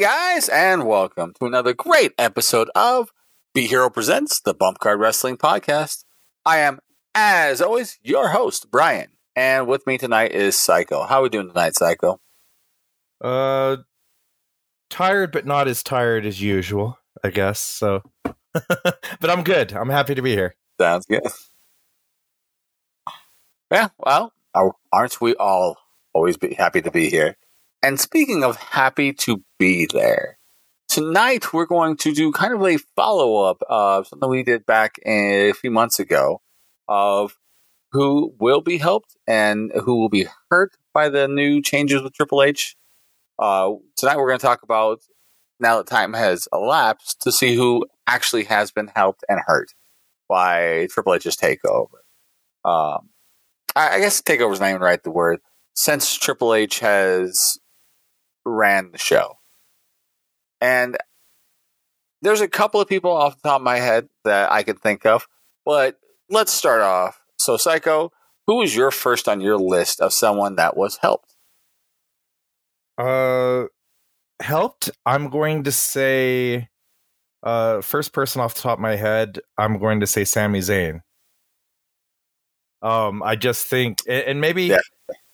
Guys, and welcome to another great episode of Be Hero Presents the Bump Card Wrestling Podcast. I am, as always, your host, Brian. And with me tonight is Psycho. How are we doing tonight, Psycho? Uh tired but not as tired as usual, I guess. So but I'm good. I'm happy to be here. Sounds good. Yeah, well, aren't we all always be happy to be here? And speaking of happy to be there, tonight we're going to do kind of a follow up of something we did back a few months ago of who will be helped and who will be hurt by the new changes with Triple H. Uh, tonight we're going to talk about now that time has elapsed to see who actually has been helped and hurt by Triple H's takeover. Um, I, I guess takeover is not even right the word. Since Triple H has ran the show. And there's a couple of people off the top of my head that I could think of, but let's start off. So, Psycho, who was your first on your list of someone that was helped? Uh, helped. I'm going to say, uh, first person off the top of my head, I'm going to say Sami Zayn. Um, I just think, and maybe yeah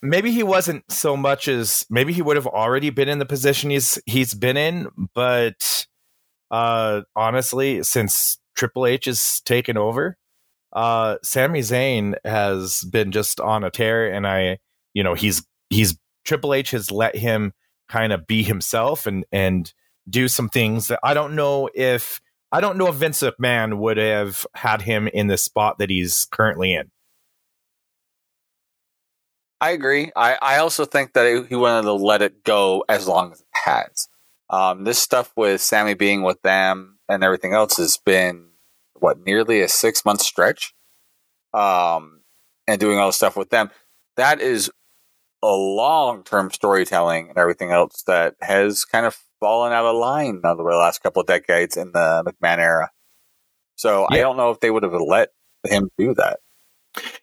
maybe he wasn't so much as maybe he would have already been in the position he's he's been in, but uh honestly, since Triple H has taken over, uh Sami Zayn has been just on a tear and I you know, he's he's Triple H has let him kind of be himself and and do some things that I don't know if I don't know if Vince McMahon would have had him in the spot that he's currently in. I agree. I, I also think that he wanted to let it go as long as it has. Um, this stuff with Sami being with them and everything else has been what nearly a six month stretch. Um, and doing all the stuff with them, that is a long term storytelling and everything else that has kind of fallen out of line over the last couple of decades in the McMahon era. So yeah. I don't know if they would have let him do that.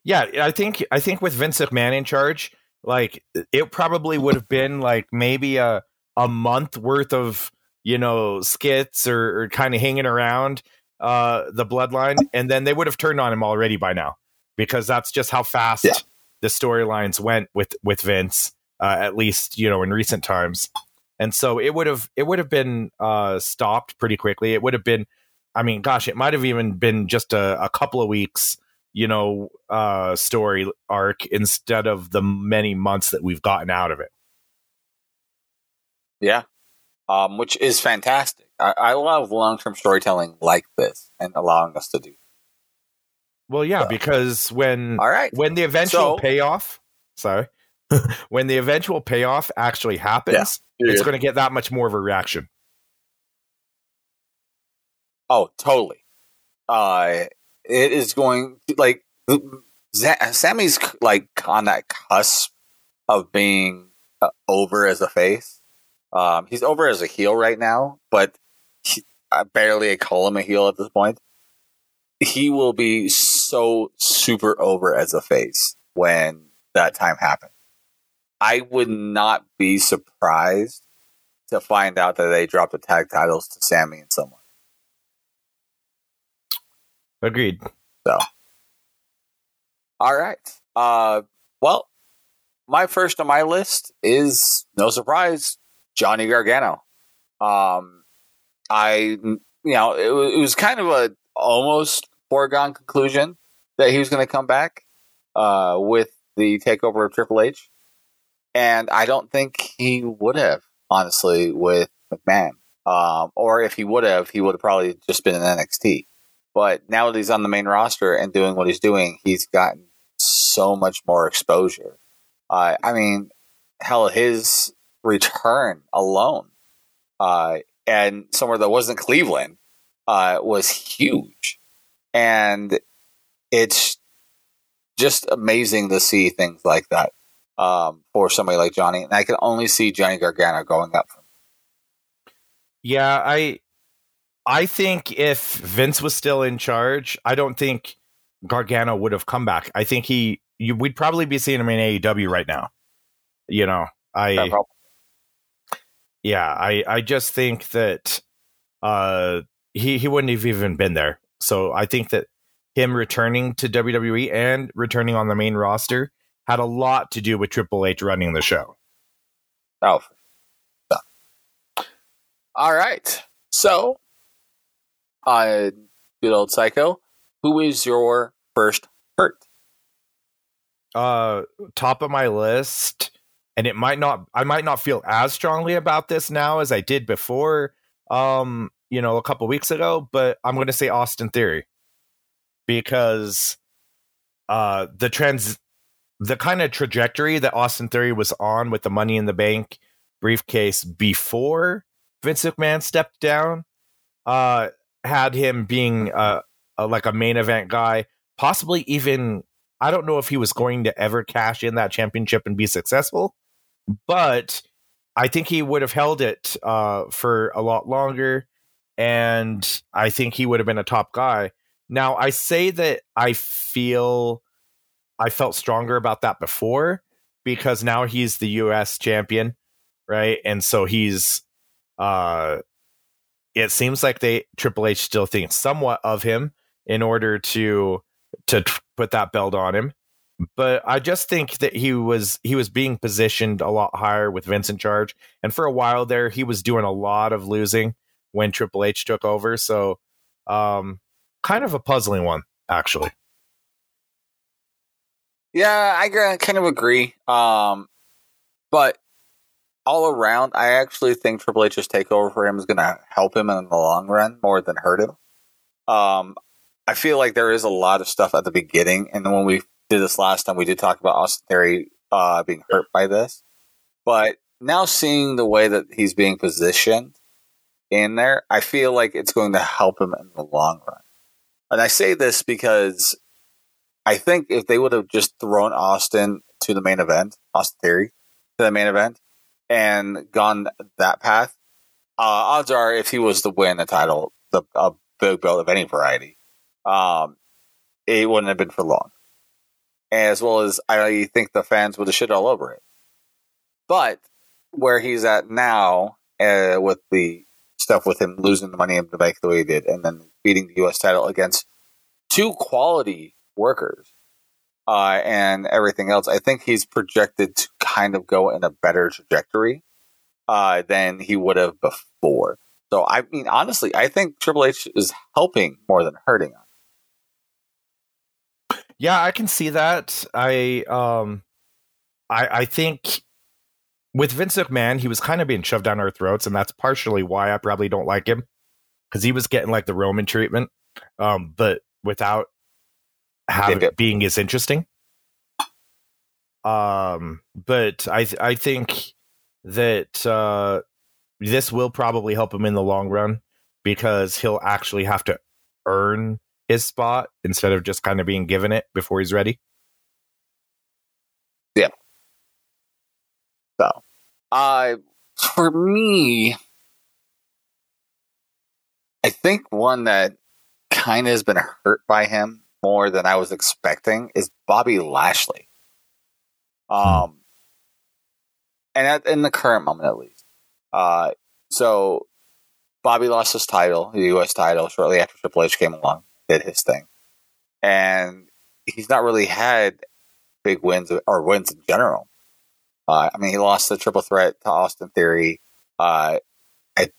Yeah, I think I think with Vince McMahon in charge, like it probably would have been like maybe a a month worth of you know skits or, or kind of hanging around uh the bloodline, and then they would have turned on him already by now because that's just how fast yeah. the storylines went with with Vince, uh, at least you know in recent times. And so it would have it would have been uh, stopped pretty quickly. It would have been, I mean, gosh, it might have even been just a, a couple of weeks you know, uh, story arc instead of the many months that we've gotten out of it. Yeah. Um, which is fantastic. I, I love long term storytelling like this and allowing us to do. Well, yeah, so. because when all right, when the eventual so, payoff, sorry, when the eventual payoff actually happens, yeah, it's going to get that much more of a reaction. Oh, totally. Uh, it is going like Sami's like on that cusp of being uh, over as a face. Um, he's over as a heel right now, but he, I barely call him a heel at this point. He will be so super over as a face when that time happens. I would not be surprised to find out that they dropped the tag titles to Sami and someone. Agreed. So, all right. Uh, well, my first on my list is no surprise, Johnny Gargano. Um, I, you know, it, it was kind of a almost foregone conclusion that he was going to come back uh, with the takeover of Triple H, and I don't think he would have honestly with McMahon. Um, or if he would have, he would have probably just been in NXT. But now that he's on the main roster and doing what he's doing, he's gotten so much more exposure. Uh, I mean, hell, his return alone, uh, and somewhere that wasn't Cleveland, uh, was huge. And it's just amazing to see things like that um, for somebody like Johnny. And I can only see Johnny Gargano going up. Yeah, I I think if Vince was still in charge, I don't think Gargano would have come back. I think he, you, we'd probably be seeing him in AEW right now. You know, I, yeah, I I just think that uh he he wouldn't have even been there. So I think that him returning to WWE and returning on the main roster had a lot to do with Triple H running the show. Oh. All right. So, uh, good old Psycho, who is your first hurt? Uh, top of my list, and it might not, I might not feel as strongly about this now as I did before, um, you know, a couple weeks ago, but I'm going to say Austin Theory because uh the trans the kind of trajectory that Austin Theory was on with the money in the bank briefcase before Vince McMahon stepped down uh had him being uh, a, like a main event guy possibly even I don't know if he was going to ever cash in that championship and be successful but I think he would have held it uh for a lot longer and I think he would have been a top guy now, I say that I feel I felt stronger about that before because now he's the US champion, right? And so he's uh it seems like they Triple H still thinks somewhat of him in order to to put that belt on him. But I just think that he was he was being positioned a lot higher with Vince in charge, and for a while there, he was doing a lot of losing when Triple H took over. So, um, kind of a puzzling one, actually. Yeah, I kind of agree. Um, but all around, I actually think Triple H's takeover for him is going to help him in the long run more than hurt him. Um, I feel like there is a lot of stuff at the beginning, and when we did this last time, we did talk about Austin Theory uh, being hurt by this. But now seeing the way that he's being positioned in there, I feel like it's going to help him in the long run. And I say this because I think if they would have just thrown Austin to the main event, Austin Theory to the main event, and gone that path, uh, odds are if he was to win a title, the a big belt of any variety, um, it wouldn't have been for long. As well as I think the fans would have shit all over it. But where he's at now, uh, with the stuff with him losing the money in the bank the way he did, and then beating the U.S. title against two quality workers uh, and everything else, I think he's projected to kind of go in a better trajectory uh, than he would have before. So, I mean, honestly, I think Triple H is helping more than hurting. Yeah, I can see that. I um, I I think with Vince McMahon, he was kind of being shoved down our throats, and that's partially why I probably don't like him because he was getting like the Roman treatment, um, but without having yeah. being as interesting. Um, but I th- I think that uh, this will probably help him in the long run because he'll actually have to earn his spot instead of just kind of being given it before he's ready. Yeah. So, uh, for me, I think one that kind of has been hurt by him more than I was expecting is Bobby Lashley. Um, and at, in the current moment, at least. Uh, so Bobby lost his title, the U.S. title, shortly after Triple H came along, did his thing, and he's not really had big wins or wins in general. Uh, I mean, he lost the triple threat to Austin Theory. Uh, I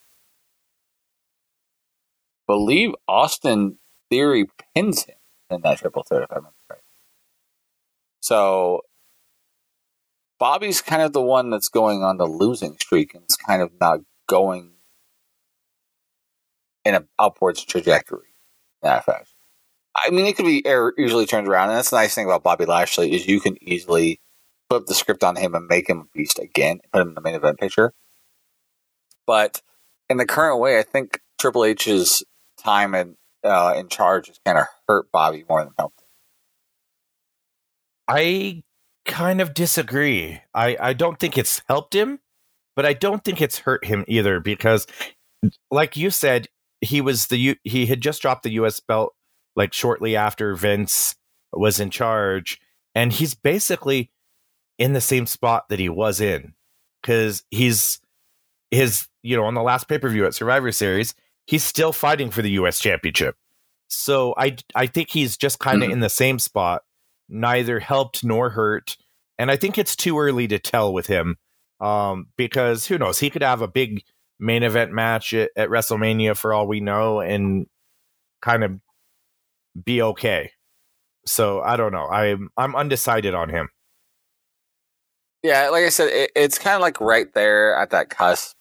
believe Austin Theory pins him in that triple threat, if I remember right. So Bobby's kind of the one that's going on the losing streak and is kind of not going in an upwards trajectory in that fashion. I mean, it could be easily turned around, and that's the nice thing about Bobby Lashley is you can easily flip the script on him and make him a beast again, put him in the main event picture. But in the current way, I think Triple H's time in uh, in charge has kind of hurt Bobby more than helped him. I kind of disagree. I, I don't think it's helped him, but I don't think it's hurt him either because, like you said, he was the U- he had just dropped the U.S. belt like shortly after Vince was in charge, and he's basically in the same spot that he was in because he's his you know on the last pay per view at Survivor Series, he's still fighting for the U.S. Championship. So I I think he's just kind of mm-hmm. in the same spot, neither helped nor hurt, and I think it's too early to tell with him, um, because who knows, he could have a big main event match at, at WrestleMania for all we know, and kind of be okay. So I don't know. I'm I'm undecided on him. Yeah, like I said, it, it's kind of like right there at that cusp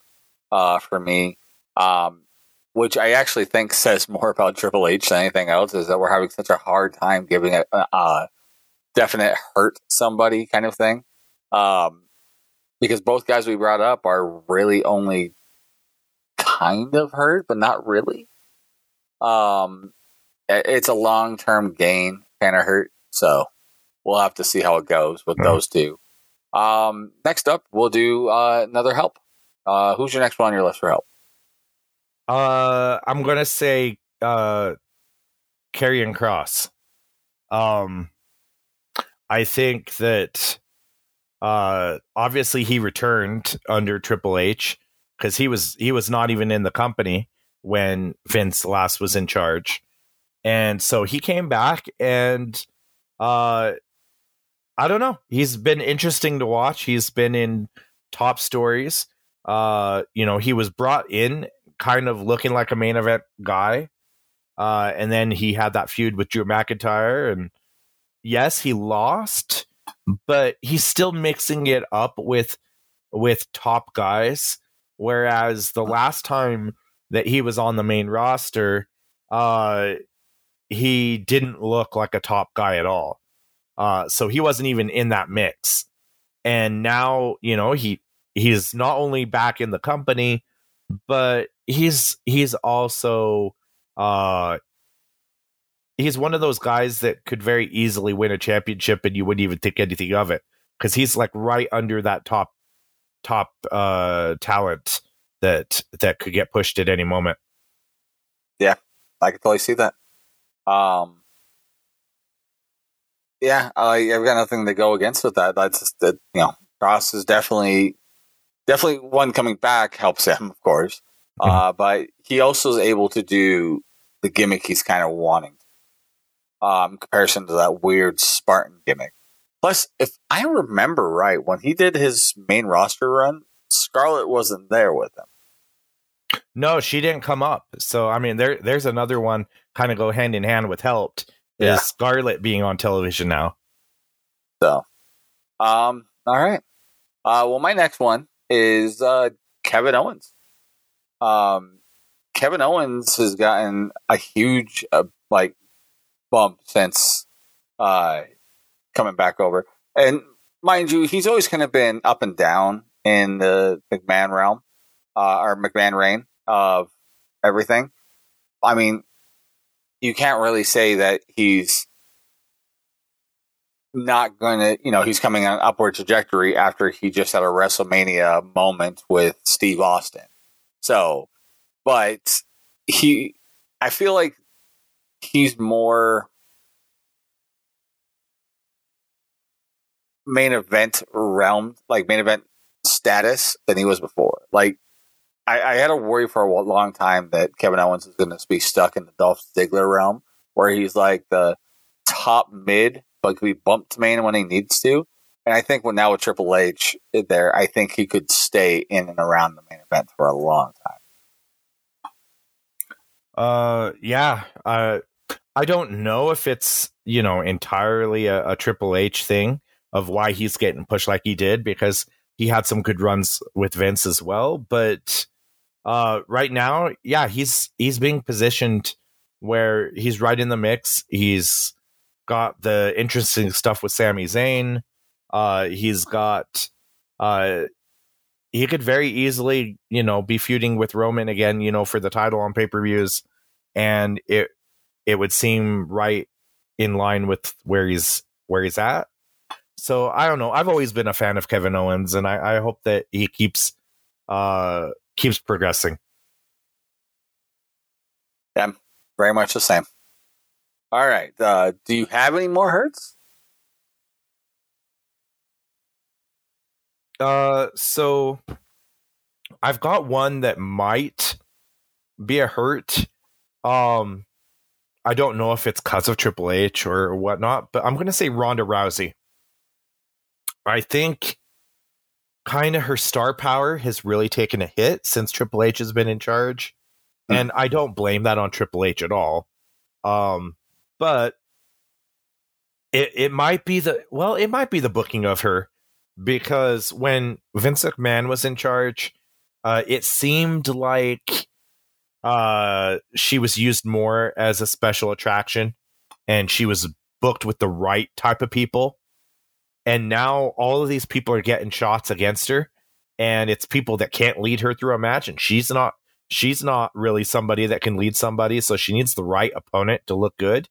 uh, for me, um, which I actually think says more about Triple H than anything else. Is that we're having such a hard time giving a, a definite hurt somebody kind of thing, um, because both guys we brought up are really only kind of hurt, but not really. Um, it's a long term gain kind of hurt, so we'll have to see how it goes with mm-hmm. those two. Um, next up, we'll do uh, another help. Uh, who's your next one on your list for help? Uh, I'm gonna say uh, Karrion Kross. Um, I think that uh, obviously he returned under Triple H because he was he was not even in the company when Vince last was in charge, and so he came back and uh I don't know. He's been interesting to watch. He's been in top stories. Uh, you know, he was brought in kind of looking like a main event guy. Uh, and then he had that feud with Drew McIntyre. And yes, he lost, but he's still mixing it up with with top guys. Whereas the last time that he was on the main roster, uh, he didn't look like a top guy at all. Uh, so he wasn't even in that mix. And now, you know, he he's not only back in the company, but he's he's also uh he's one of those guys that could very easily win a championship and you wouldn't even think anything of it because he's like right under that top top uh talent that that could get pushed at any moment. Yeah, I could totally see that. Um yeah, I, I've got nothing to go against with that. That's just that you know, Kross is definitely definitely one coming back helps him, of course. Uh, but he also is able to do the gimmick he's kind of wanting. Um, comparison to that weird Spartan gimmick. Plus, if I remember right, when he did his main roster run, Scarlett wasn't there with him. No, she didn't come up. So I mean, there there's another one kind of go hand in hand with helped yeah. is Scarlett being on television now. So, um, all right. Uh, well, my next one is uh, Kevin Owens. Um, Kevin Owens has gotten a huge uh, like bump since uh, coming back over, and mind you, he's always kind of been up and down in the McMahon realm uh, or McMahon reign of everything. I mean, you can't really say that he's not going to, you know, he's coming on an upward trajectory after he just had a WrestleMania moment with Steve Austin. So, but he, I feel like he's more main event realm, like main event status than he was before. Like, I, I had a worry for a long time that Kevin Owens is going to be stuck in the Dolph Ziggler realm, where he's like the top mid, but could be bumped to main when he needs to. And I think when now with Triple H there, I think he could stay in and around the main for a long time. Uh, yeah. Uh, I don't know if it's you know entirely a, a Triple H thing of why he's getting pushed like he did because he had some good runs with Vince as well, but uh, right now, yeah, he's he's being positioned where he's right in the mix. He's got the interesting stuff with Sami Zayn. Uh, he's got uh, he could very easily, you know, be feuding with Roman again, you know, for the title on pay per views, and it it would seem right in line with where he's where he's at. So I don't know. I've always been a fan of Kevin Owens, and I, I hope that he keeps uh keeps progressing. Yeah, very much the same. All right. Uh, do you have any more hurts? Uh, so I've got one that might be a hurt. Um, I don't know if it's because of Triple H or whatnot, but I'm going to say Ronda Rousey. I think kind of her star power has really taken a hit since Triple H has been in charge. Mm. And I don't blame that on Triple H at all. Um, but it it might be the well, it might be the booking of her because when Vince McMahon was in charge, uh, it seemed like uh, she was used more as a special attraction, and she was booked with the right type of people. And now all of these people are getting shots against her, and it's people that can't lead her through a match, and she's not she's not really somebody that can lead somebody, so she needs the right opponent to look good.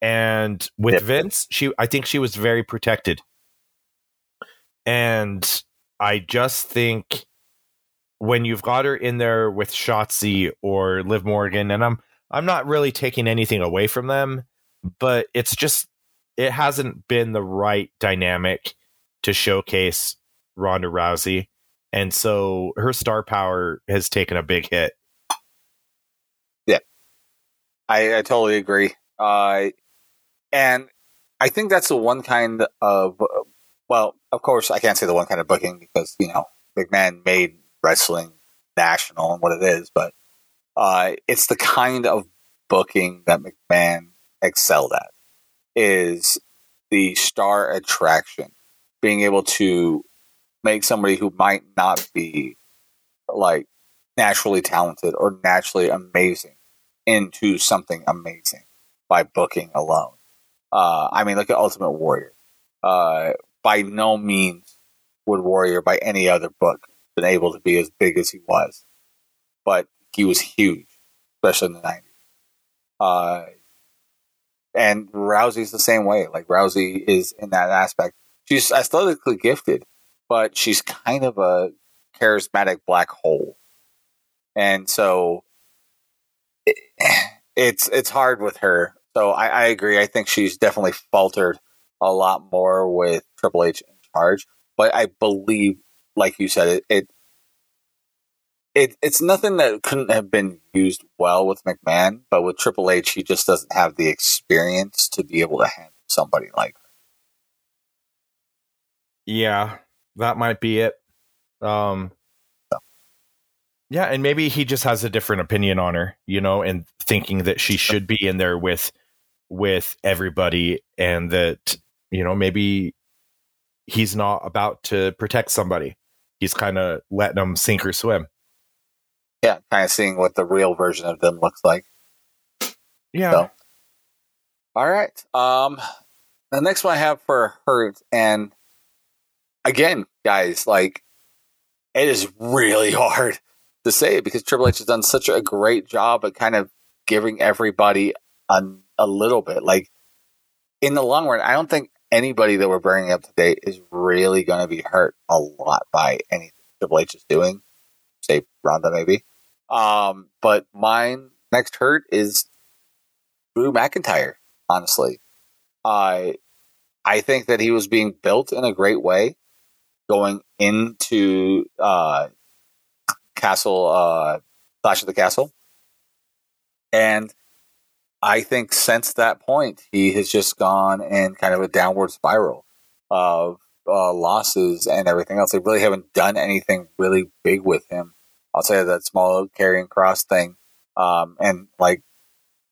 And with. Vince, she I think she was very protected. And I just think when you've got her in there with Shotzi or Liv Morgan, and I'm I'm not really taking anything away from them, but it's just it hasn't been the right dynamic to showcase Ronda Rousey. And so her star power has taken a big hit. Yeah. I, I totally agree. Uh, and I think that's the one kind of, well, of course, I can't say the one kind of booking because, you know, McMahon made wrestling national and what it is, but uh, it's the kind of booking that McMahon excelled at is the star attraction, being able to make somebody who might not be like naturally talented or naturally amazing into something amazing by booking alone. Uh, I mean, look at Ultimate Warrior. Uh, by no means would Warrior, by any other book, been able to be as big as he was, but he was huge, especially in the nineties. Uh, and Rousey's the same way. Like Rousey is in that aspect. She's aesthetically gifted, but she's kind of a charismatic black hole, and so it, it's it's hard with her. So I, I agree. I think she's definitely faltered a lot more with Triple H in charge, but I believe, like you said, it, it it, it's nothing that couldn't have been used well with McMahon, but with Triple H, he just doesn't have the experience to be able to handle somebody like her. Yeah, that might be it. Um, yeah, and maybe he just has a different opinion on her, you know, and thinking that she should be in there with with everybody, and that you know maybe he's not about to protect somebody. He's kind of letting them sink or swim. Yeah, kind of seeing what the real version of them looks like. Yeah. So. All right. Um, the next one I have for Hurt, and again, guys, like it is really hard to say because Triple H has done such a great job at kind of giving everybody a, a little bit. Like in the long run, I don't think anybody that we're bringing up today is really going to be hurt a lot by anything Triple H is doing. Say Ronda, maybe. Um, but mine next hurt is Drew McIntyre. Honestly, I I think that he was being built in a great way going into uh, Castle uh, Clash of the Castle, and I think since that point he has just gone in kind of a downward spiral of uh, losses and everything else. They really haven't done anything really big with him. I'll say that small Karrion Kross thing, um, and like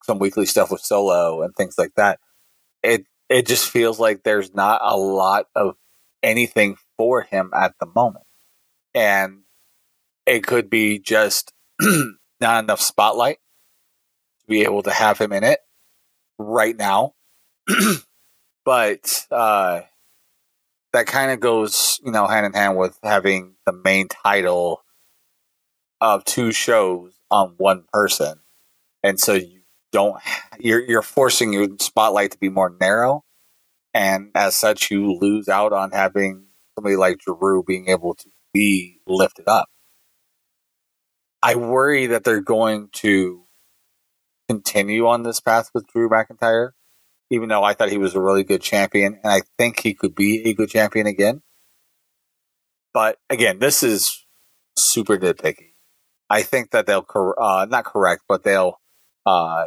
some weekly stuff with Solo and things like that. It it just feels like there's not a lot of anything for him at the moment. And it could be just not enough spotlight to be able to have him in it right now. but uh, that kind of goes, you know, hand in hand with having the main title of two shows on one person. And so you don't you're you're forcing your spotlight to be more narrow and as such you lose out on having somebody like Drew being able to be lifted up. I worry that they're going to continue on this path with Drew McIntyre, even though I thought he was a really good champion, and I think he could be a good champion again. But again, this is super nitpicky. I think that they'll cor- uh, not correct, but they'll uh,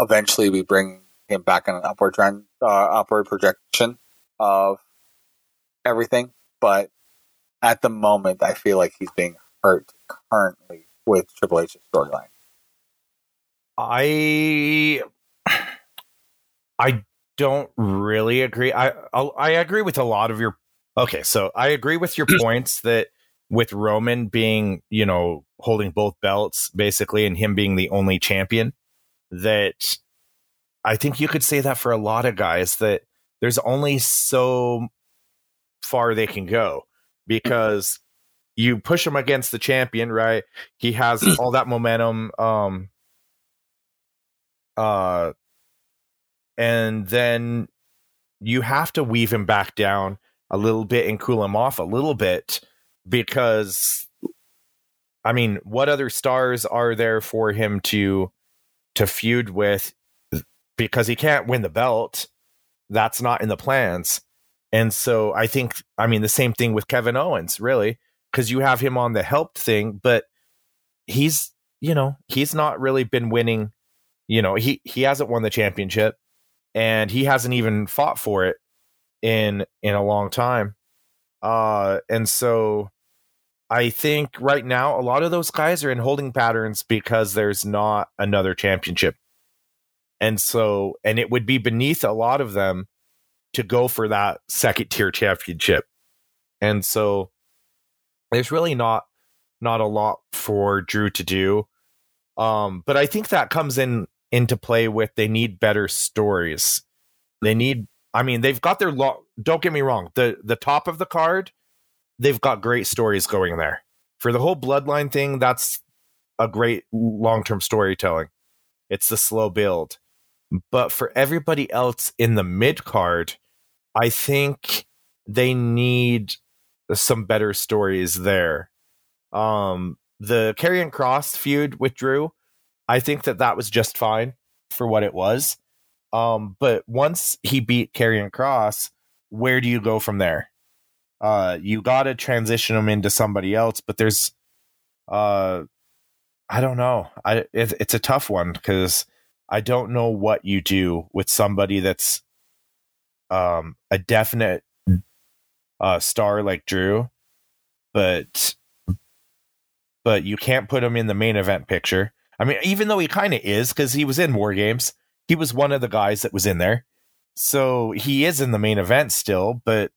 eventually be bringing him back on an upward trend, uh, upward projection of everything. But at the moment, I feel like he's being hurt currently with Triple H's storyline. I I don't really agree. I I'll, I agree with a lot of your. Okay, so I agree with your points that with Roman being, you know, holding both belts basically and him being the only champion that I think you could say that for a lot of guys that there's only so far they can go because you push him against the champion, right? He has all that momentum um uh and then you have to weave him back down a little bit and cool him off a little bit because I mean, what other stars are there for him to to feud with because he can't win the belt. That's not in the plans. And so I think I mean the same thing with Kevin Owens, really, because you have him on the helped thing, but he's you know, he's not really been winning, you know, he he hasn't won the championship and he hasn't even fought for it in in a long time. Uh and so I think right now a lot of those guys are in holding patterns because there's not another championship. And so and it would be beneath a lot of them to go for that second tier championship. And so there's really not not a lot for Drew to do. Um but I think that comes in into play with they need better stories. They need I mean they've got their lo- don't get me wrong, the the top of the card they've got great stories going there. For the whole bloodline thing, that's a great long term storytelling. It's the slow build. But for everybody else in the mid card, I think they need some better stories there. Um, the Karrion Kross feud with Drew, I think that that was just fine for what it was. Um, but once he beat Karrion Kross, where do you go from there? uh you got to transition him into somebody else but there's uh i don't know i it, it's a tough one because i don't know what you do with somebody that's um a definite uh star like drew but but you can't put him in the main event picture i mean even though he kind of is because he was in war games he was one of the guys that was in there so he is in the main event still but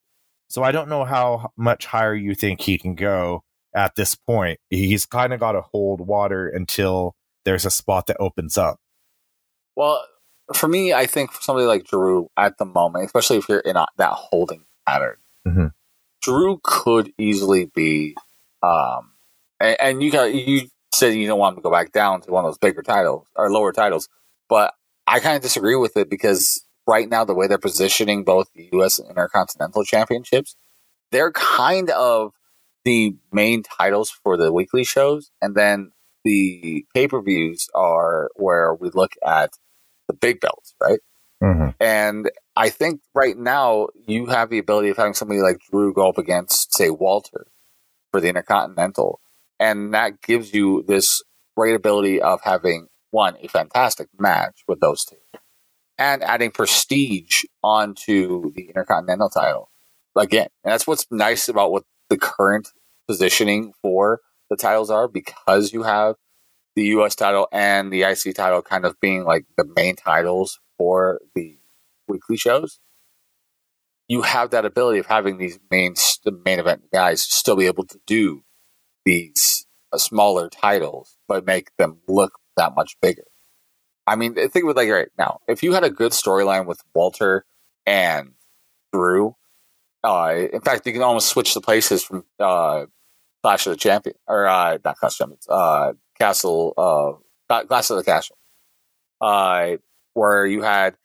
so I don't know how much higher you think he can go at this point. He's kind of got to hold water until there's a spot that opens up. Well, for me, I think for somebody like Drew at the moment, especially if you're in a, that holding pattern, mm-hmm. Drew could easily be, um, and, and you got you said you don't want him to go back down to one of those bigger titles or lower titles, but I kind of disagree with it because right now, the way they're positioning both the U.S. and Intercontinental Championships, they're kind of the main titles for the weekly shows, and then the pay per views are where we look at the big belts, right? Mm-hmm. And I think right now you have the ability of having somebody like Drew go up against, say, Walter for the Intercontinental, and that gives you this great ability of having one a fantastic match with those two and adding prestige onto the Intercontinental title again. And that's what's nice about what the current positioning for the titles are because you have the US title and the IC title kind of being like the main titles for the weekly shows. You have that ability of having these main the main event guys still be able to do these uh, smaller titles, but make them look that much bigger. I mean, think of like right now. If you had a good storyline with Walter and Drew, uh, in fact, you can almost switch the places from uh, Clash of the Champion or uh, not Clash of Champions, uh, Castle, uh, Clash of the Castle, uh, where you had,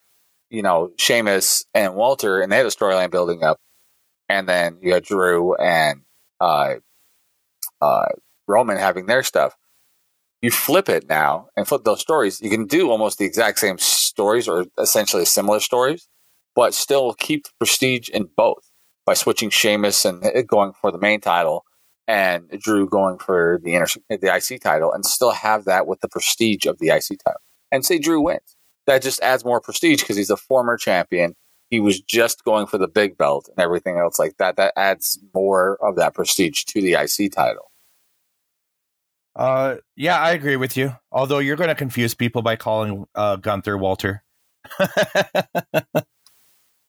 you know, Sheamus and Walter, and they had a storyline building up, and then you had Drew and uh, uh, Roman having their stuff you flip it now and flip those stories, you can do almost the exact same stories or essentially similar stories, but still keep the prestige in both by switching Sheamus and going for the main title and Drew going for the inter- the IC title, and still have that with the prestige of the IC title, and say Drew wins. That just adds more prestige because he's a former champion. He was just going for the big belt and everything else like that. That adds more of that prestige to the IC title. Uh, yeah, I agree with you. Although you're going to confuse people by calling uh, Gunther Walter.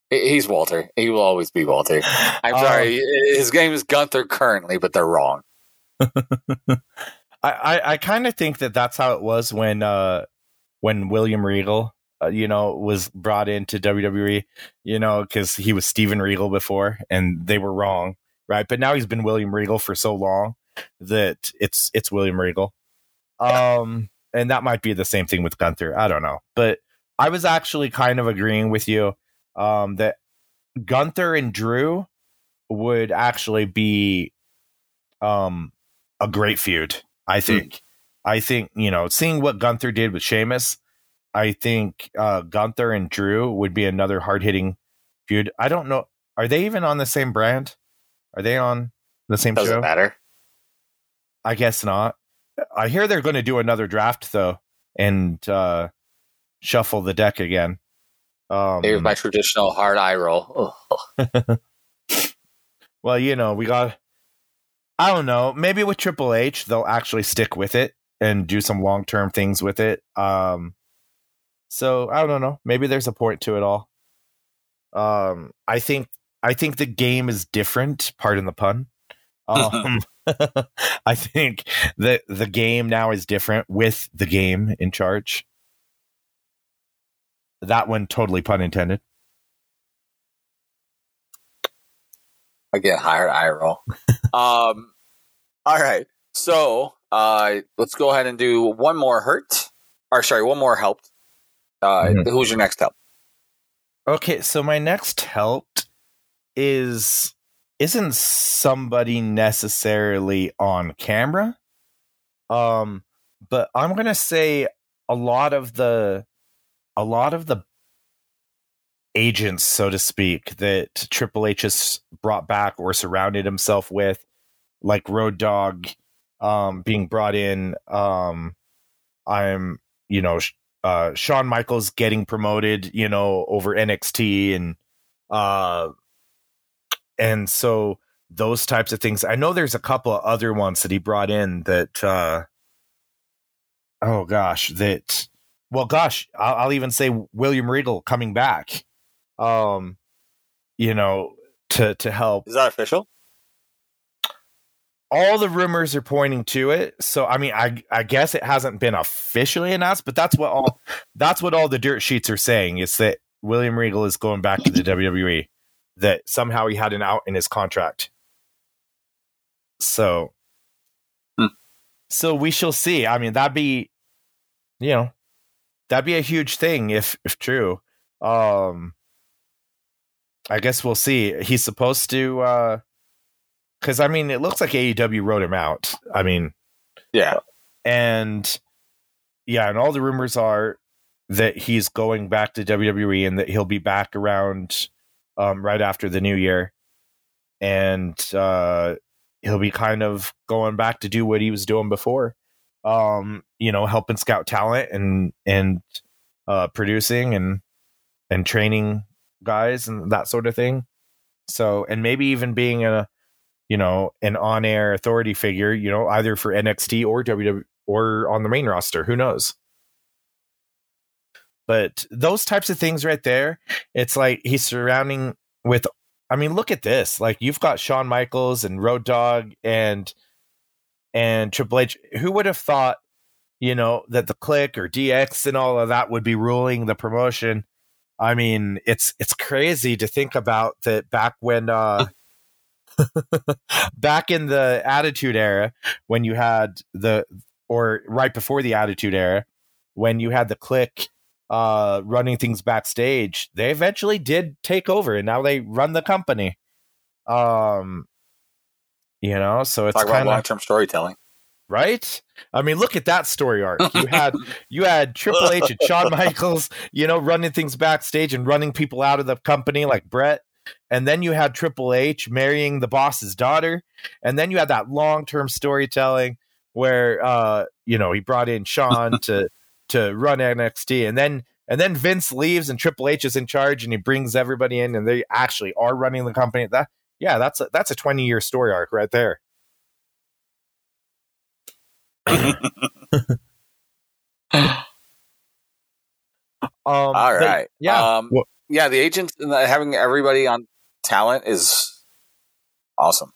He's Walter. He will always be Walter. I'm sorry. Um, His name is Gunther currently, but they're wrong. I I, I kind of think that that's how it was when uh when William Regal uh, you know was brought into WWE. You know because he was Steven Regal before, and they were wrong, right? But now he's been William Regal for so long that it's it's William Regal. Um, and that might be the same thing with Gunther. I don't know, but I was actually kind of agreeing with you um, that Gunther and Drew would actually be um, a great feud. I hmm. think. Mm. I think you know, seeing what Gunther did with Sheamus, I think uh, Gunther and Drew would be another hard hitting feud. I don't know. Are they even on the same brand? Are they on the same Doesn't show? matter. I guess not. I hear they're going to do another draft though, and uh, shuffle the deck again. Um, Here's my traditional hard eye roll. well, you know, we got. I don't know. Maybe with Triple H, they'll actually stick with it and do some long term things with it. Um, so I don't know. Maybe there's a point to it all. Um, I think I think the game is different. Pardon the pun. Um, I think that the game now is different with the game in charge. That one totally pun intended. I get hired eye roll. um, all right. So uh, let's go ahead and do one more hurt. Or sorry, one more helped. Uh, mm-hmm. Who's your next help? Okay, so my next help is isn't somebody necessarily on camera. Um, but I'm gonna say a lot of the a lot of the agents, so to speak, that Triple H has brought back or surrounded himself with, like Road Dog, um, being brought in. Um, I'm, you know, uh, Shawn Michaels getting promoted, you know, over NXT and, uh, and so those types of things. I know there's a couple of other ones that he brought in that, uh, oh gosh, that well, gosh, I'll, I'll, even say William Regal coming back. Um, you know, to to help. Is that official? All the rumors are pointing to it. So I mean, I I guess it hasn't been officially announced, but that's what all that's what all the dirt sheets are saying is that William Regal is going back to the WWE. That somehow he had an out in his contract. So, hmm. so we shall see. I mean, that'd be, you know, that'd be a huge thing if if true. Um I guess we'll see. He's supposed to uh cuz I mean it looks like AEW wrote him out. I mean yeah. And yeah, and all the rumors are that he's going back to WWE and that he'll be back around um right after the new year. And uh he'll be kind of going back to do what he was doing before um, you know, helping scout talent and and uh, producing and and training guys and that sort of thing. So, and maybe even being a you know an on-air authority figure, you know, either for NXT or WWE or on the main roster. Who knows? But those types of things right there, it's like he's surrounding with. I mean, look at this. Like you've got Shawn Michaels and Road Dog and and Triple H. Who would have thought, you know, that the Kliq or DX and all of that would be ruling the promotion? I mean, it's it's crazy to think about that back when uh back in the Attitude Era when you had the or right before the Attitude Era when you had the Kliq uh running things backstage, they eventually did take over and now they run the company. Um you know, so it's kind of long term storytelling, right? I mean, look at that story arc. You had you had Triple H and Shawn Michaels, you know, running things backstage and running people out of the company like Bret. and then you had Triple H marrying the boss's daughter, and then you had that long term storytelling where uh, you know he brought in Shawn to to run NXT, and then and then Vince leaves and Triple H is in charge, and he brings everybody in, and they actually are running the company. That yeah, that's a, that's a twenty year story arc right there. Um, All right. Yeah. Um, yeah. The agents and the, having everybody on talent is awesome.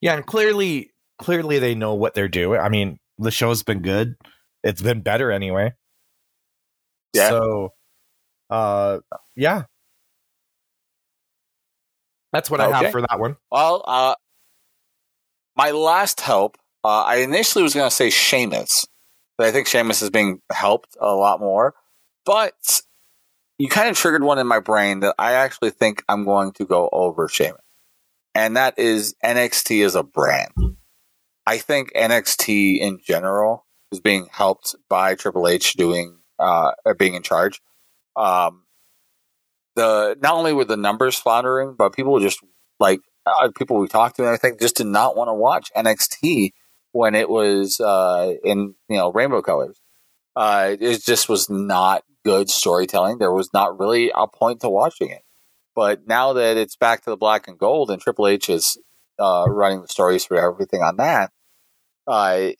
Yeah, and clearly, clearly they know what they're doing. I mean, the show's been good. It's been better anyway. Yeah. So, uh, yeah, that's what okay. I have for that one. Well, uh, my last help, uh, I initially was going to say Sheamus, but I think Sheamus is being helped a lot more. But you kind of triggered one in my brain that I actually think I'm going to go over Sheamus. And that is NXT as a brand. I think NXT in general is being helped by Triple H doing uh, being in charge. Um, the not only were the numbers floundering, but people just like uh, people we talked to, I think, just did not want to watch NXT when it was uh, in you know rainbow colors. Uh, it just was not good storytelling. There was not really a point to watching it. But now that it's back to the black and gold, and Triple H is uh, running the stories for everything on that, uh,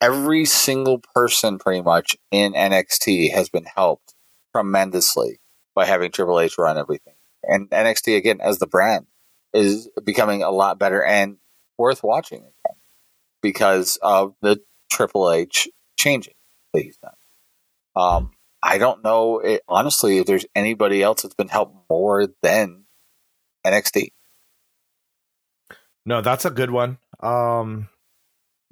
every single person pretty much in NXT has been helped tremendously by having Triple H run everything. And NXT again as the brand is becoming a lot better and worth watching again because of the Triple H changing that he's done. Um, I don't know, it, honestly, if there's anybody else that's been helped more than NXT. No, that's a good one. Um,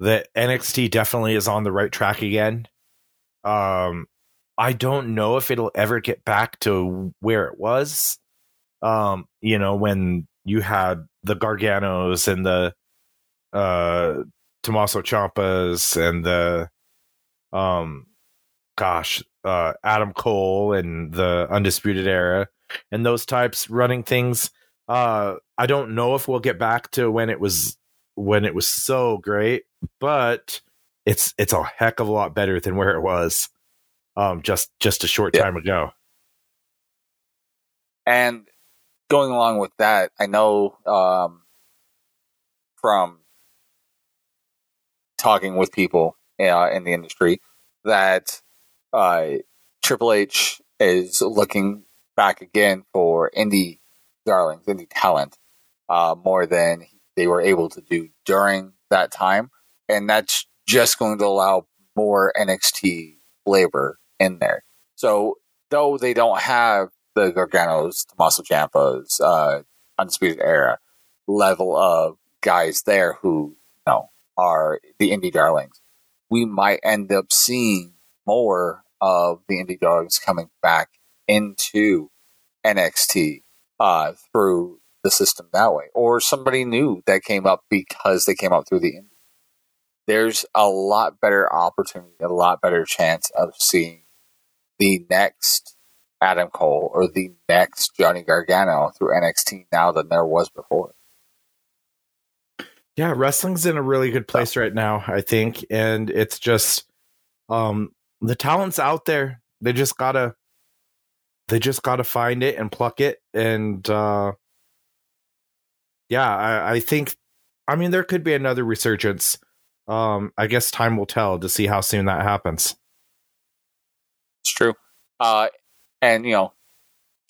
the NXT definitely is on the right track again. Um, I don't know if it'll ever get back to where it was. Um, you know, when you had the Garganos and the uh Tommaso Ciampas and the um gosh, uh Adam Cole and the Undisputed Era and those types running things. Uh I don't know if we'll get back to when it was when it was so great, but it's it's a heck of a lot better than where it was um just just a short yeah. time ago. And going along with that, I know um, from talking with people uh, in the industry that uh, Triple H is looking back again for indie darlings, indie talent, uh, more than they were able to do during that time. And that's just going to allow more NXT flavor in there. So, though they don't have the Garganos, Tommaso Ciampa's, uh, Undisputed Era level of guys there who, you know, are the indie darlings. We might end up seeing more of the indie dogs coming back into NXT uh, through the system that way, or somebody new that came up because they came up through the. There's a lot better opportunity, a lot better chance of seeing the next Adam Cole or the next Johnny Gargano through NXT now than there was before. Yeah, wrestling's in a really good place right now, I think, and it's just um the talent's out there. They just gotta they just gotta find it and pluck it and uh yeah, I, I think I mean there could be another resurgence. Um I guess time will tell to see how soon that happens. It's true. Uh and you know,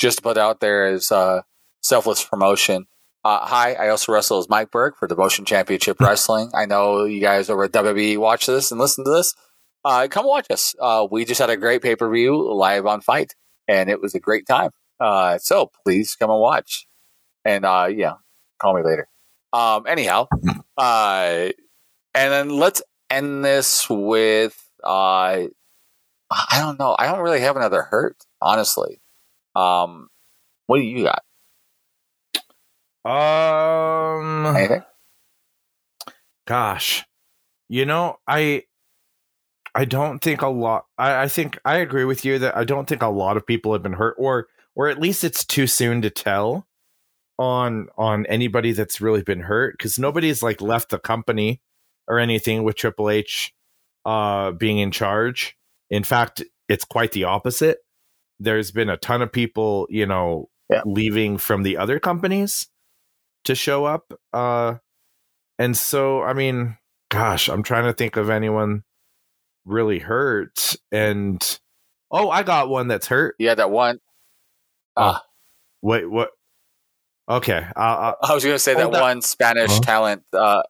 just to put out there is uh, selfless promotion. Uh, hi, I also wrestle as Mike Burke for Devotion Championship Wrestling. I know you guys over at WWE watch this and listen to this. Uh, come watch us. Uh, we just had a great pay per view live on Fight, and it was a great time. Uh, so please come and watch. And uh, yeah, call me later. Um, anyhow, uh, and then let's end this with uh, I don't know. I don't really have another hurt honestly. Um, what do you got? Um, anything? Gosh, you know, I I don't think a lot. I, I think I agree with you that I don't think a lot of people have been hurt, or or at least it's too soon to tell on on anybody that's really been hurt because nobody's like left the company or anything with Triple H uh being in charge. In fact, it's quite the opposite. There's been a ton of people, you know, Yeah. leaving from the other companies to show up. Uh and so I mean, gosh, I'm trying to think of anyone really hurt and oh, I got one that's hurt. Yeah, that one. Uh, Wait, what? Okay, uh, I was going to say that Hold up. one Spanish Huh? talent. Uh,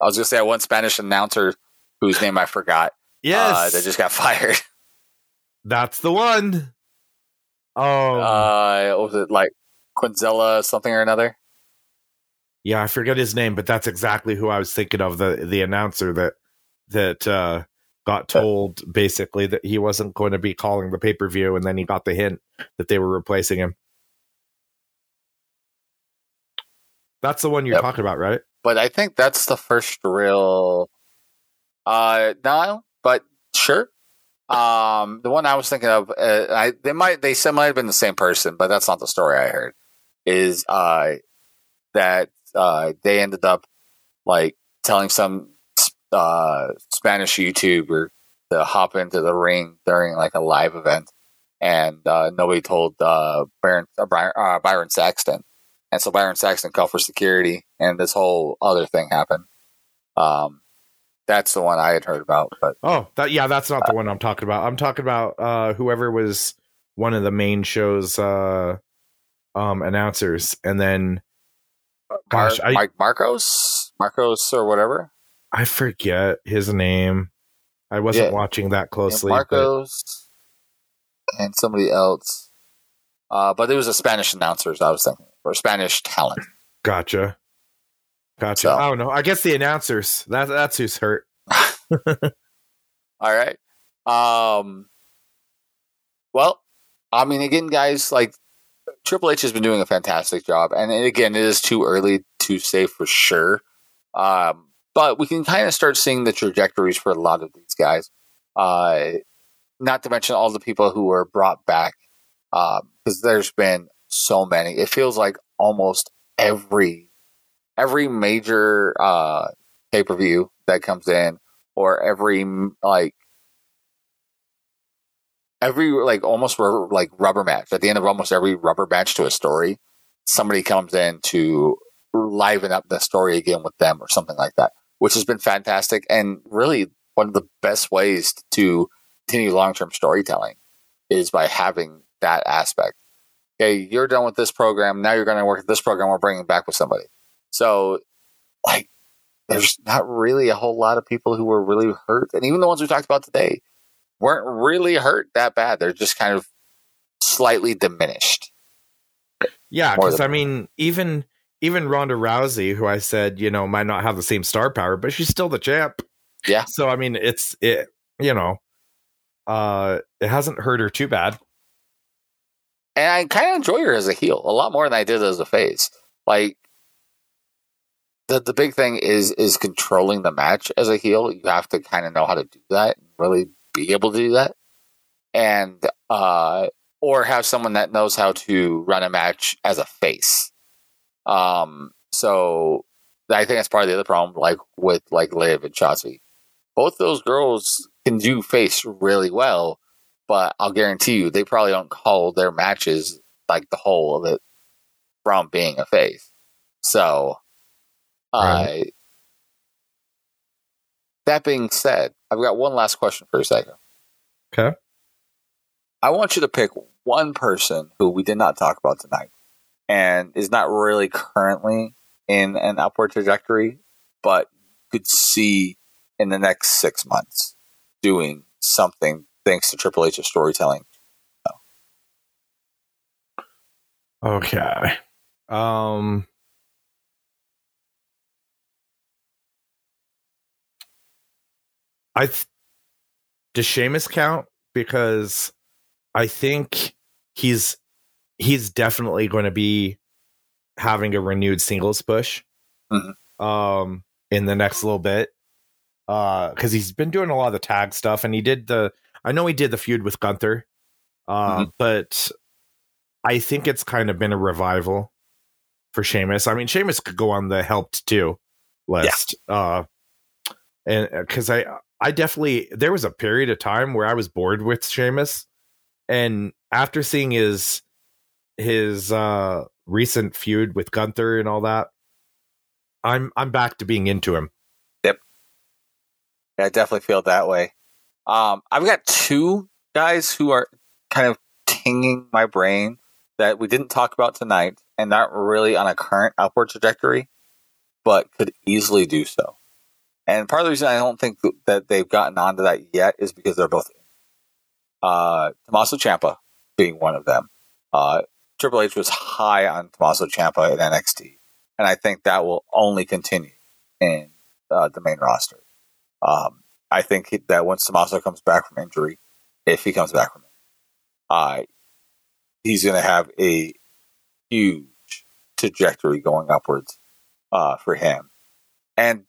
I was going to say that one Spanish announcer whose name I forgot. yes, Uh, that just got fired. that's the one. Oh, Uh, what was it like Quinzella something or another? yeah, I forget his name, but that's exactly who I was thinking of the the announcer that that uh, got told basically that he wasn't going to be calling the pay per view, and then he got the hint that they were replacing him. That's the one you're Yep. talking about, right? But I think that's the first real. Uh, no, but sure. Um, the one I was thinking of, uh, I they might they said might have been the same person, but that's not the story I heard. Is uh that uh they ended up like telling some uh Spanish YouTuber to hop into the ring during like a live event, and uh, nobody told uh Byron uh, Byron, uh, Byron Saxton, and so Byron Saxton called for security, and this whole other thing happened. Um, that's the one I had heard about, but Oh, that yeah, that's not the one I'm talking about. I'm talking about uh whoever was one of the main show's uh um announcers and then gosh, Mar- I Mike Marcos, Marcos or whatever. I forget his name. I wasn't Yeah. watching that closely. but- Marcos and somebody else. Uh, but it was a Spanish announcers I was thinking, or Spanish talent. Gotcha. Gotcha. So- Oh no, I guess the announcers. That that's who's hurt. All right. Um. Well, I mean, again, guys, like Triple H has been doing a fantastic job, and again, it is too early to say for sure. Um, but we can kind of start seeing the trajectories for a lot of these guys. Uh, not to mention all the people who were brought back, because there's been so many. It feels like almost every every major uh, pay per view that comes in, or every like every like almost rubber, like rubber match at the end of almost every rubber match to a story, somebody comes in to liven up the story again with them or something like that, which has been fantastic and really one of the best ways to continue long term storytelling is by having that aspect. Okay, you're done with this program. Now you're going to work at this program. We're bringing it back with somebody. So, like, there's not really a whole lot of people who were really hurt. And even the ones we talked about today weren't really hurt that bad. They're just kind of slightly diminished. Yeah, More because I mean, even even Ronda Rousey, who I said you know might not have the same star power, but she's still the champ. Yeah. So I mean, it's it. You know, uh, it hasn't hurt her too bad. And I kind of enjoy her as a heel a lot more than I did as a face. Like, the, the big thing is is controlling the match as a heel. You have to kind of know how to do that really be able to do that. And, uh, or have someone that knows how to run a match as a face. Um, so I think that's part of the other problem, like with like Liv and Shotzi. Both those girls can do face really well, but I'll guarantee you they probably don't call their matches like the whole of it from being a face. So, uh, Right. that being said, I've got one last question for a second. Okay. I want you to pick one person who we did not talk about tonight and is not really currently in an upward trajectory, but could see in the next six months doing something thanks to Triple H's storytelling. Okay. Um. I th- does Sheamus count because I think he's he's definitely going to be having a renewed singles push Mhm. um in the next little bit uh because he's been doing a lot of the tag stuff, and he did the. I know he did the feud with Gunther, uh, Mhm. but I think it's kind of been a revival for Sheamus. I mean, Sheamus could go on the helped too list, uh, and because I I definitely there was a period of time where I was bored with Sheamus, and after seeing his his uh recent feud with Gunther and all that, I'm I'm back to being into him. Yeah, I definitely feel that way. Um, I've got two guys who are kind of tinging my brain that we didn't talk about tonight and not really on a current upward trajectory, but could easily do so. And part of the reason I don't think that they've gotten onto that yet is because they're both uh, Tommaso Ciampa being one of them. Uh, Triple H was high on Tommaso Ciampa in NXT, and I think that will only continue in uh, the main roster. Um, I think that once Tommaso comes back from injury, if he comes back from it, uh, he's going to have a huge trajectory going upwards uh, for him. And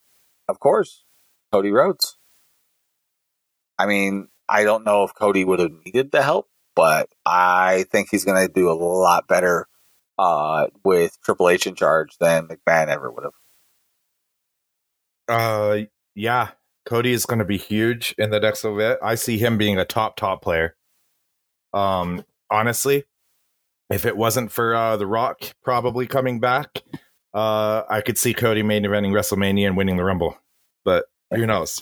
of course, Cody Rhodes. I mean, I don't know if Cody would have needed the help, but I think he's going to do a lot better uh, with Triple H in charge than McMahon ever would have. Uh, yeah, Cody is going to be huge in the next little bit. I see him being a top top player. Um, honestly, if it wasn't for uh, The Rock probably coming back, uh, I could see Cody main eventing WrestleMania and winning the Rumble. But who knows?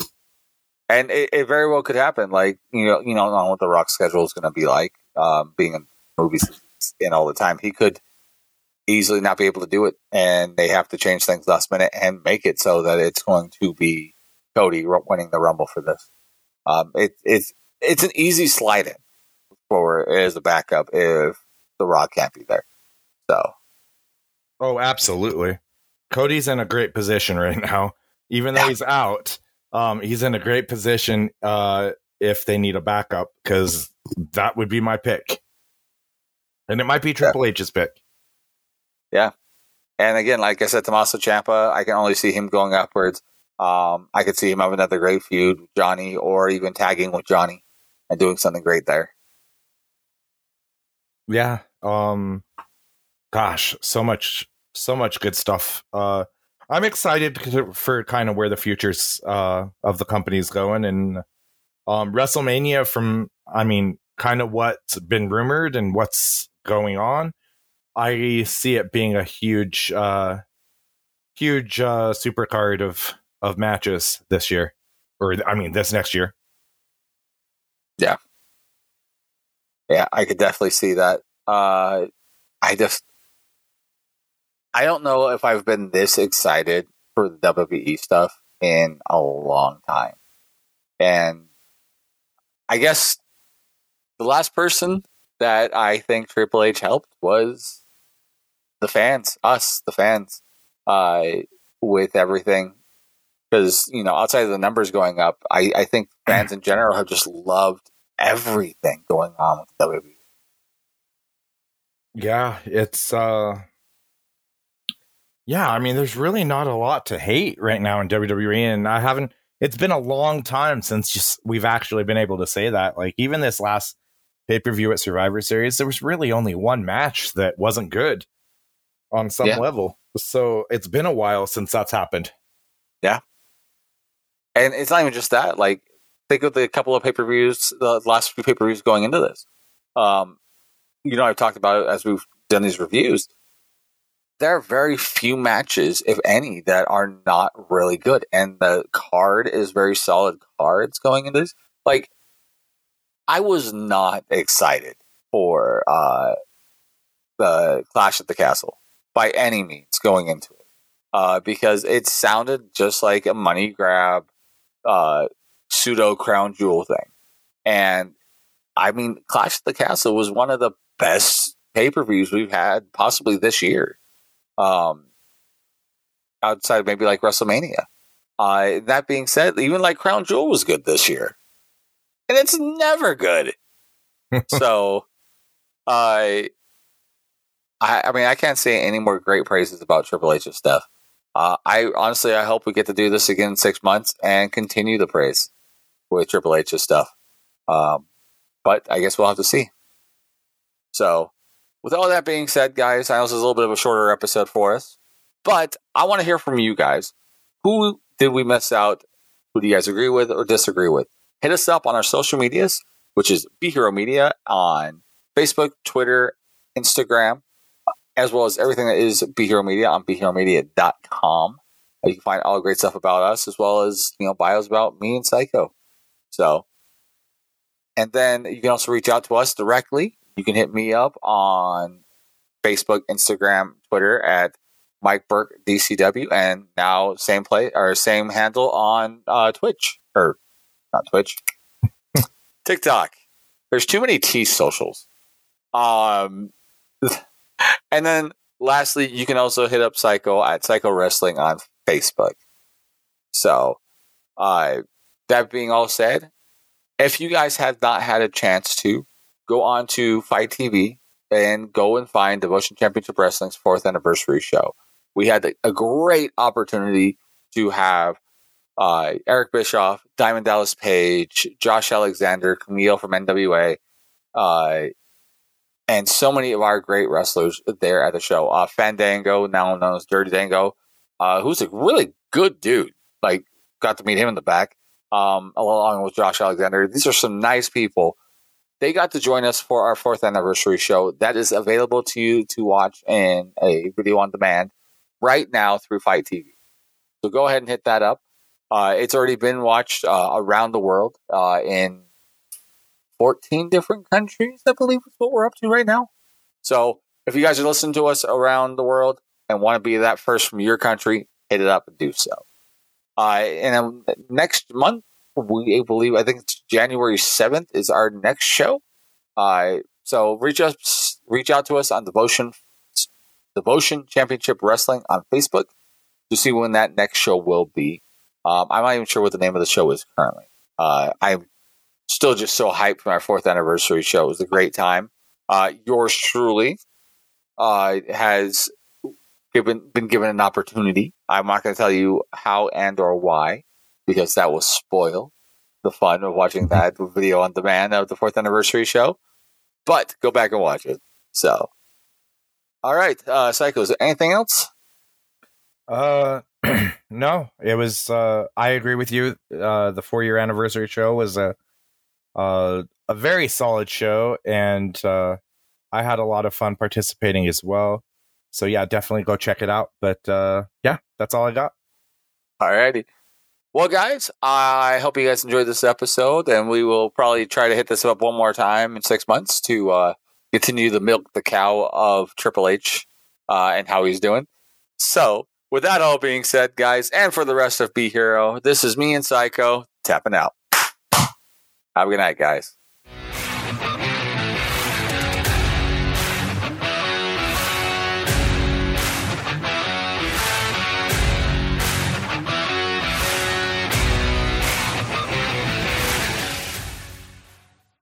and it, it very well could happen. Like you know, you know what the Rock schedule is going to be like. Um, being in movies in all the time, he could easily not be able to do it, and they have to change things last minute and make it so that it's going to be Cody winning the Rumble for this. Um, it, it's it's an easy slide in for as a backup if the Rock can't be there. So Oh, absolutely. Cody's in a great position right now. Even though Yeah. he's out, um, he's in a great position uh, if they need a backup because that would be my pick. And it might be Triple H's pick. Yeah, and again, like I said, Tommaso Ciampa, I can only see him going upwards. Um, I could see him having another great feud with Johnny, or even tagging with Johnny and doing something great there. Yeah. Um gosh, so much so much good stuff. Uh I'm excited for kind of where the futures uh of the company's going and um WrestleMania from I mean kind of what's been rumored and what's going on. I see it being a huge uh huge uh super card of of matches this year or I mean this next year. Yeah, Yeah, I could definitely see that. Uh, I just, I don't know if I've been this excited for the WWE stuff in a long time. And I guess the last person that I think Triple H helped was the fans, us, the fans, uh, with everything. Because, you know, outside of the numbers going up, I, I think fans in general have just loved everything going on with. WWE. Yeah, it's uh Yeah, I mean there's really not a lot to hate right now in WWE and I haven't it's been a long time since just we've actually been able to say that. Like even this last pay-per-view at Survivor Series, there was really only one match that wasn't good on some Yeah. level. So it's been a while since that's happened. And it's not even just that. Like, think of the couple of pay per views, the last few pay per views going into this. Um, you know, I've talked about it as we've done these reviews. There are very few matches, if any, that are not really good, and the card is very solid cards going into this. Like, I was not excited for uh, the Clash at the Castle by any means going into it, uh, because it sounded just like a money grab uh, pseudo crown jewel thing. And I mean, Clash at the Castle was one of the best pay per views we've had possibly this year. Um, outside of maybe like WrestleMania. Uh, that being said, even like Crown Jewel was good this year, and it's never good. so, I, I, I mean, I can't say any more great praises about Triple H's stuff. Uh, I honestly, I hope we get to do this again in six months and continue the praise with Triple H's stuff. Um, but I guess we'll have to see. So, with all that being said, guys, I know this is a little bit of a shorter episode for us, but I want to hear from you guys. Who did we miss out? Who do you guys agree with or disagree with? Hit us up on our social medias, which is Be Hero Media on Facebook, Twitter, Instagram, as well as everything that is Be Hero Media on BeHeroMedia.com. You can find all the great stuff about us, as well as you know bios about me and Psycho. So, and then you can also reach out to us directly. You can hit me up on Facebook, Instagram, Twitter at Mike Burke DCW, and now same play or same handle on uh, Twitch or not Twitch, TikTok. There's too many T socials. Um, and then lastly, you can also hit up Psycho at Psycho Wrestling on Facebook. So, uh, that being all said, if you guys have not had a chance to go on to Fight TV and go and find Devotion Championship Wrestling's fourth anniversary show, we had a great opportunity to have uh, Eric Bischoff, Diamond Dallas Page, Josh Alexander, Kamille from NWA, uh, and so many of our great wrestlers there at the show. Uh, Fandango, now known as Dirty Dango, uh, who's a really good dude. Like, got to meet him in the back, um, along with Josh Alexander. These are some nice people. They got to join us for our fourth anniversary show. That is available to you to watch in a video on demand right now through Fight TV. So go ahead and hit that up. Uh, it's already been watched uh, around the world uh, in 14 different countries, I believe is what we're up to right now. So if you guys are listening to us around the world and want to be that first from your country, hit it up and do so. Uh, and next month, we believe, I think it's January 7th is our next show. Uh, so reach us, reach out to us on Devotion, Devotion Championship Wrestling on Facebook to see when that next show will be. Um, I'm not even sure what the name of the show is currently. Uh, I'm still just so hyped for our fourth anniversary show. It was a great time. Uh, yours truly uh, has given been given an opportunity. I'm not going to tell you how and or why because that will spoil the fun of watching that video on demand of the fourth anniversary show. But go back and watch it. So, all right, uh, Psycho. Is there anything else? Uh, no. It was. Uh, I agree with you. Uh, the four year anniversary show was a uh, a very solid show, and uh, I had a lot of fun participating as well. So yeah, definitely go check it out. But uh, yeah, that's all I got. Alrighty. Well, guys, I hope you guys enjoyed this episode, and we will probably try to hit this up one more time in six months to uh, continue the milk the cow of Triple H uh, and how he's doing. So, with that all being said, guys, and for the rest of Be Hero, this is me and Psycho tapping out. Have a good night, guys.